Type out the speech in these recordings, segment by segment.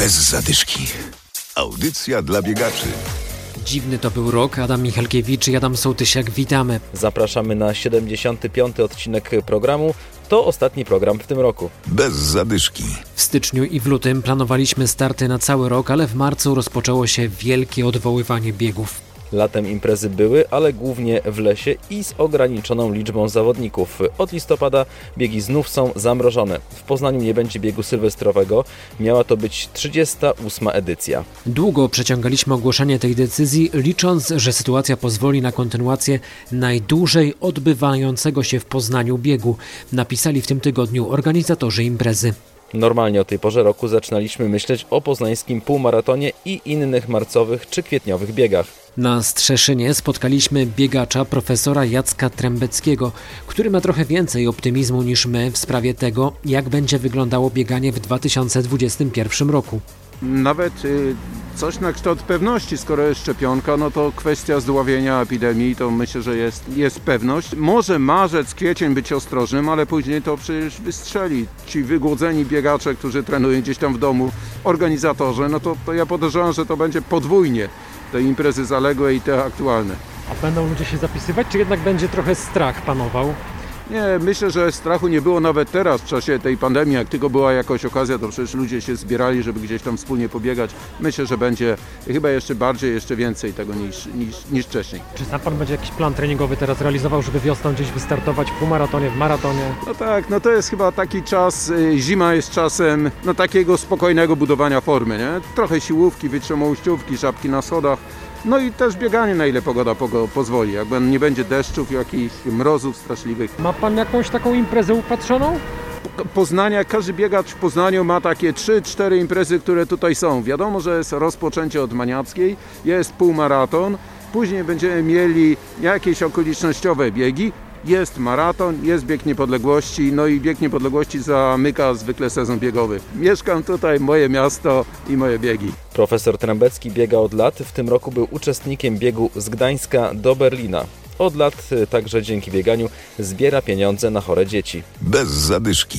Bez zadyszki. Audycja dla biegaczy. Dziwny to był rok. Adam Michalkiewicz i Adam Sołtysiak, witamy. Zapraszamy na 75. odcinek programu. To ostatni program w tym roku. Bez zadyszki. W styczniu i w lutym planowaliśmy starty na cały rok, ale w marcu rozpoczęło się wielkie odwoływanie biegów. Latem imprezy były, ale głównie w lesie i z ograniczoną liczbą zawodników. Od listopada biegi znów są zamrożone. W Poznaniu nie będzie biegu sylwestrowego. Miała to być 38. edycja. Długo przeciągaliśmy ogłoszenie tej decyzji, licząc, że sytuacja pozwoli na kontynuację najdłużej odbywającego się w Poznaniu biegu, napisali w tym tygodniu organizatorzy imprezy. Normalnie o tej porze roku zaczynaliśmy myśleć o poznańskim półmaratonie i innych marcowych czy kwietniowych biegach. Na Strzeszynie spotkaliśmy biegacza profesora Jacka Trębeckiego, który ma trochę więcej optymizmu niż my w sprawie tego, jak będzie wyglądało bieganie w 2021 roku. Nawet y, coś na kształt pewności, skoro jest szczepionka, no to kwestia zdławienia epidemii, to myślę, że jest, jest pewność. Może marzec, kwiecień być ostrożnym, ale później to przecież wystrzeli. Ci wygłodzeni biegacze, którzy trenują gdzieś tam w domu, organizatorzy, no to, to ja podejrzewam, że to będzie podwójnie te imprezy zaległe i te aktualne. A będą ludzie się zapisywać, czy jednak będzie trochę strach panował? Nie, myślę, że strachu nie było nawet teraz w czasie tej pandemii. Jak tylko była jakaś okazja, to przecież ludzie się zbierali, żeby gdzieś tam wspólnie pobiegać. Myślę, że będzie chyba jeszcze bardziej, jeszcze więcej tego niż, niż, niż wcześniej. Czy sam pan będzie jakiś plan treningowy teraz realizował, żeby wiosną gdzieś wystartować w półmaratonie, w maratonie? No tak, no to jest chyba taki czas, y, zima jest czasem no takiego spokojnego budowania formy, nie? Trochę siłówki, wytrzymałościówki, żabki na schodach. No i też bieganie na ile pogoda pogo- pozwoli. Jak nie będzie deszczów, jakichś mrozów straszliwych. Ma pan jakąś taką imprezę upatrzoną? Poznania, każdy biegacz w Poznaniu ma takie 3-4 imprezy, które tutaj są. Wiadomo, że jest rozpoczęcie od Maniackiej, jest półmaraton, później będziemy mieli jakieś okolicznościowe biegi, jest maraton, jest bieg niepodległości, no i bieg niepodległości zamyka zwykle sezon biegowy. Mieszkam tutaj, moje miasto i moje biegi. Profesor Trębecki biega od lat. W tym roku był uczestnikiem biegu z Gdańska do Berlina. Od lat także dzięki bieganiu zbiera pieniądze na chore dzieci. Bez zadyszki.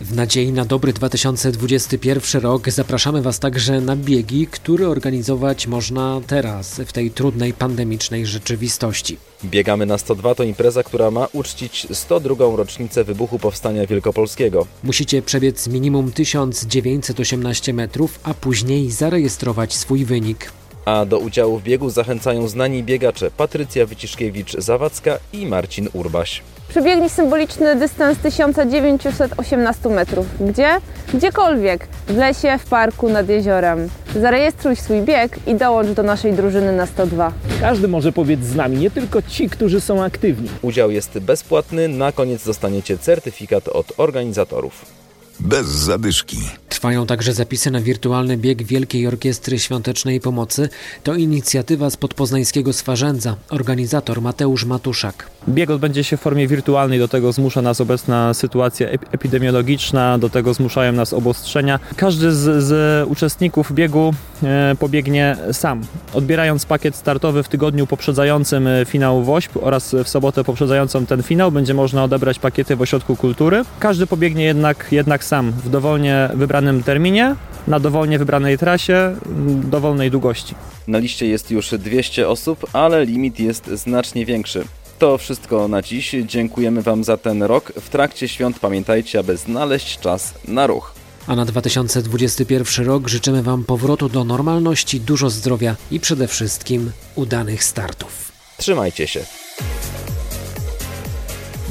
W nadziei na dobry 2021 rok zapraszamy Was także na biegi, które organizować można teraz, w tej trudnej pandemicznej rzeczywistości. Biegamy na 102 to impreza, która ma uczcić 102. rocznicę wybuchu Powstania Wielkopolskiego. Musicie przebiec minimum 1918 metrów, a później zarejestrować swój wynik. A do udziału w biegu zachęcają znani biegacze Patrycja Wyciszkiewicz-Zawadzka i Marcin Urbaś. Przebiegli symboliczny dystans 1918 metrów. Gdzie? Gdziekolwiek. W lesie, w parku, nad jeziorem. Zarejestruj swój bieg i dołącz do naszej drużyny na 102. Każdy może pobiec z nami, nie tylko ci, którzy są aktywni. Udział jest bezpłatny, na koniec dostaniecie certyfikat od organizatorów. Bez zadyszki. Trwają także zapisy na wirtualny bieg Wielkiej Orkiestry Świątecznej Pomocy. To inicjatywa z podpoznańskiego Swarzędza. Organizator Mateusz Matuszak. Bieg odbędzie się w formie wirtualnej, do tego zmusza nas obecna sytuacja ep- epidemiologiczna, do tego zmuszają nas obostrzenia. Każdy z, z uczestników biegu e, pobiegnie sam, odbierając pakiet startowy w tygodniu poprzedzającym e, finał WOŚP oraz w sobotę poprzedzającą ten finał będzie można odebrać pakiety w ośrodku kultury. Każdy pobiegnie jednak, jednak sam w dowolnie wybranym terminie, na dowolnie wybranej trasie, dowolnej długości. Na liście jest już 200 osób, ale limit jest znacznie większy. To wszystko na dziś. Dziękujemy Wam za ten rok. W trakcie świąt pamiętajcie, aby znaleźć czas na ruch. A na 2021 rok życzymy Wam powrotu do normalności, dużo zdrowia i przede wszystkim udanych startów. Trzymajcie się.